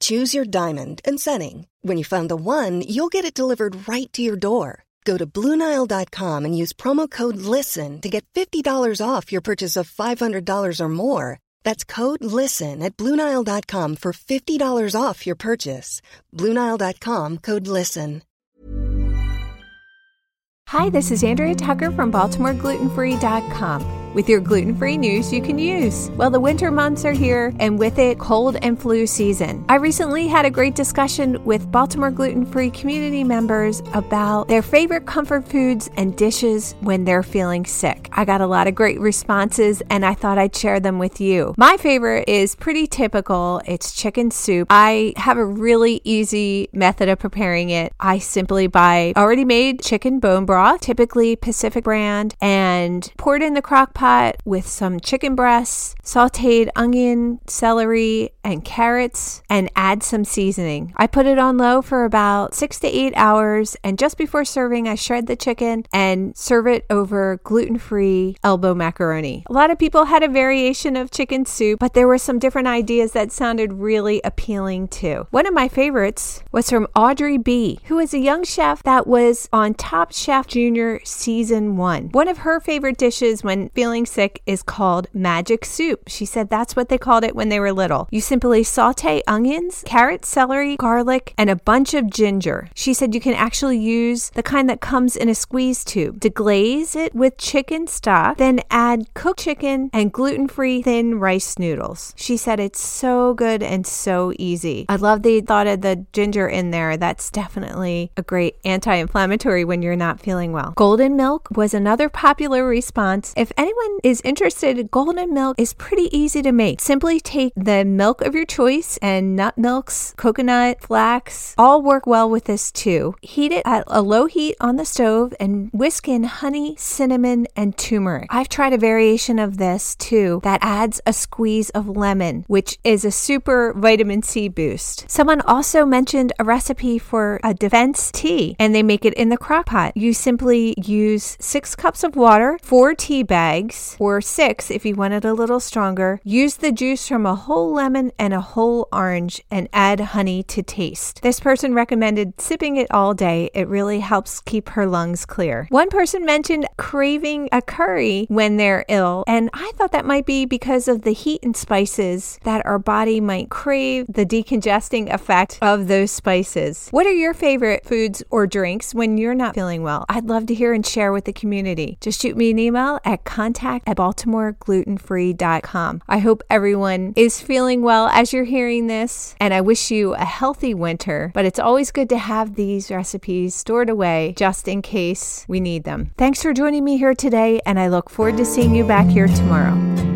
Choose your diamond and setting. When you find the one, you'll get it delivered right to your door. Go to Bluenile.com and use promo code LISTEN to get $50 off your purchase of $500 or more. That's code LISTEN at Bluenile.com for $50 off your purchase. Bluenile.com code LISTEN. Hi, this is Andrea Tucker from BaltimoreGlutenFree.com with your gluten free news you can use. Well, the winter months are here, and with it, cold and flu season. I recently had a great discussion with Baltimore gluten free community members about their favorite comfort foods and dishes when they're feeling sick. I got a lot of great responses, and I thought I'd share them with you. My favorite is pretty typical it's chicken soup. I have a really easy method of preparing it. I simply buy already made chicken bone broth, typically Pacific brand, and pour it in the crock pot pot with some chicken breasts, sauteed onion, celery, and carrots, and add some seasoning. I put it on low for about six to eight hours, and just before serving, I shred the chicken and serve it over gluten free elbow macaroni. A lot of people had a variation of chicken soup, but there were some different ideas that sounded really appealing too. One of my favorites was from Audrey B., who is a young chef that was on Top Chef Junior season one. One of her favorite dishes when feeling feeling sick is called magic soup. She said that's what they called it when they were little. You simply saute onions, carrots, celery, garlic, and a bunch of ginger. She said you can actually use the kind that comes in a squeeze tube. Deglaze it with chicken stock, then add cooked chicken and gluten free thin rice noodles. She said it's so good and so easy. I love the thought of the ginger in there. That's definitely a great anti inflammatory when you're not feeling well. Golden milk was another popular response. If anyone anyone is interested, golden milk is pretty easy to make. Simply take the milk of your choice and nut milks, coconut, flax, all work well with this too. Heat it at a low heat on the stove and whisk in honey, cinnamon, and turmeric. I've tried a variation of this too that adds a squeeze of lemon, which is a super vitamin C boost. Someone also mentioned a recipe for a defense tea and they make it in the crock pot. You simply use six cups of water, four tea bags, or six if you want it a little stronger. Use the juice from a whole lemon and a whole orange and add honey to taste. This person recommended sipping it all day. It really helps keep her lungs clear. One person mentioned craving a curry when they're ill, and I thought that might be because of the heat and spices that our body might crave the decongesting effect of those spices. What are your favorite foods or drinks when you're not feeling well? I'd love to hear and share with the community. Just shoot me an email at contact contact at baltimoreglutenfree.com. I hope everyone is feeling well as you're hearing this, and I wish you a healthy winter. But it's always good to have these recipes stored away just in case we need them. Thanks for joining me here today, and I look forward to seeing you back here tomorrow.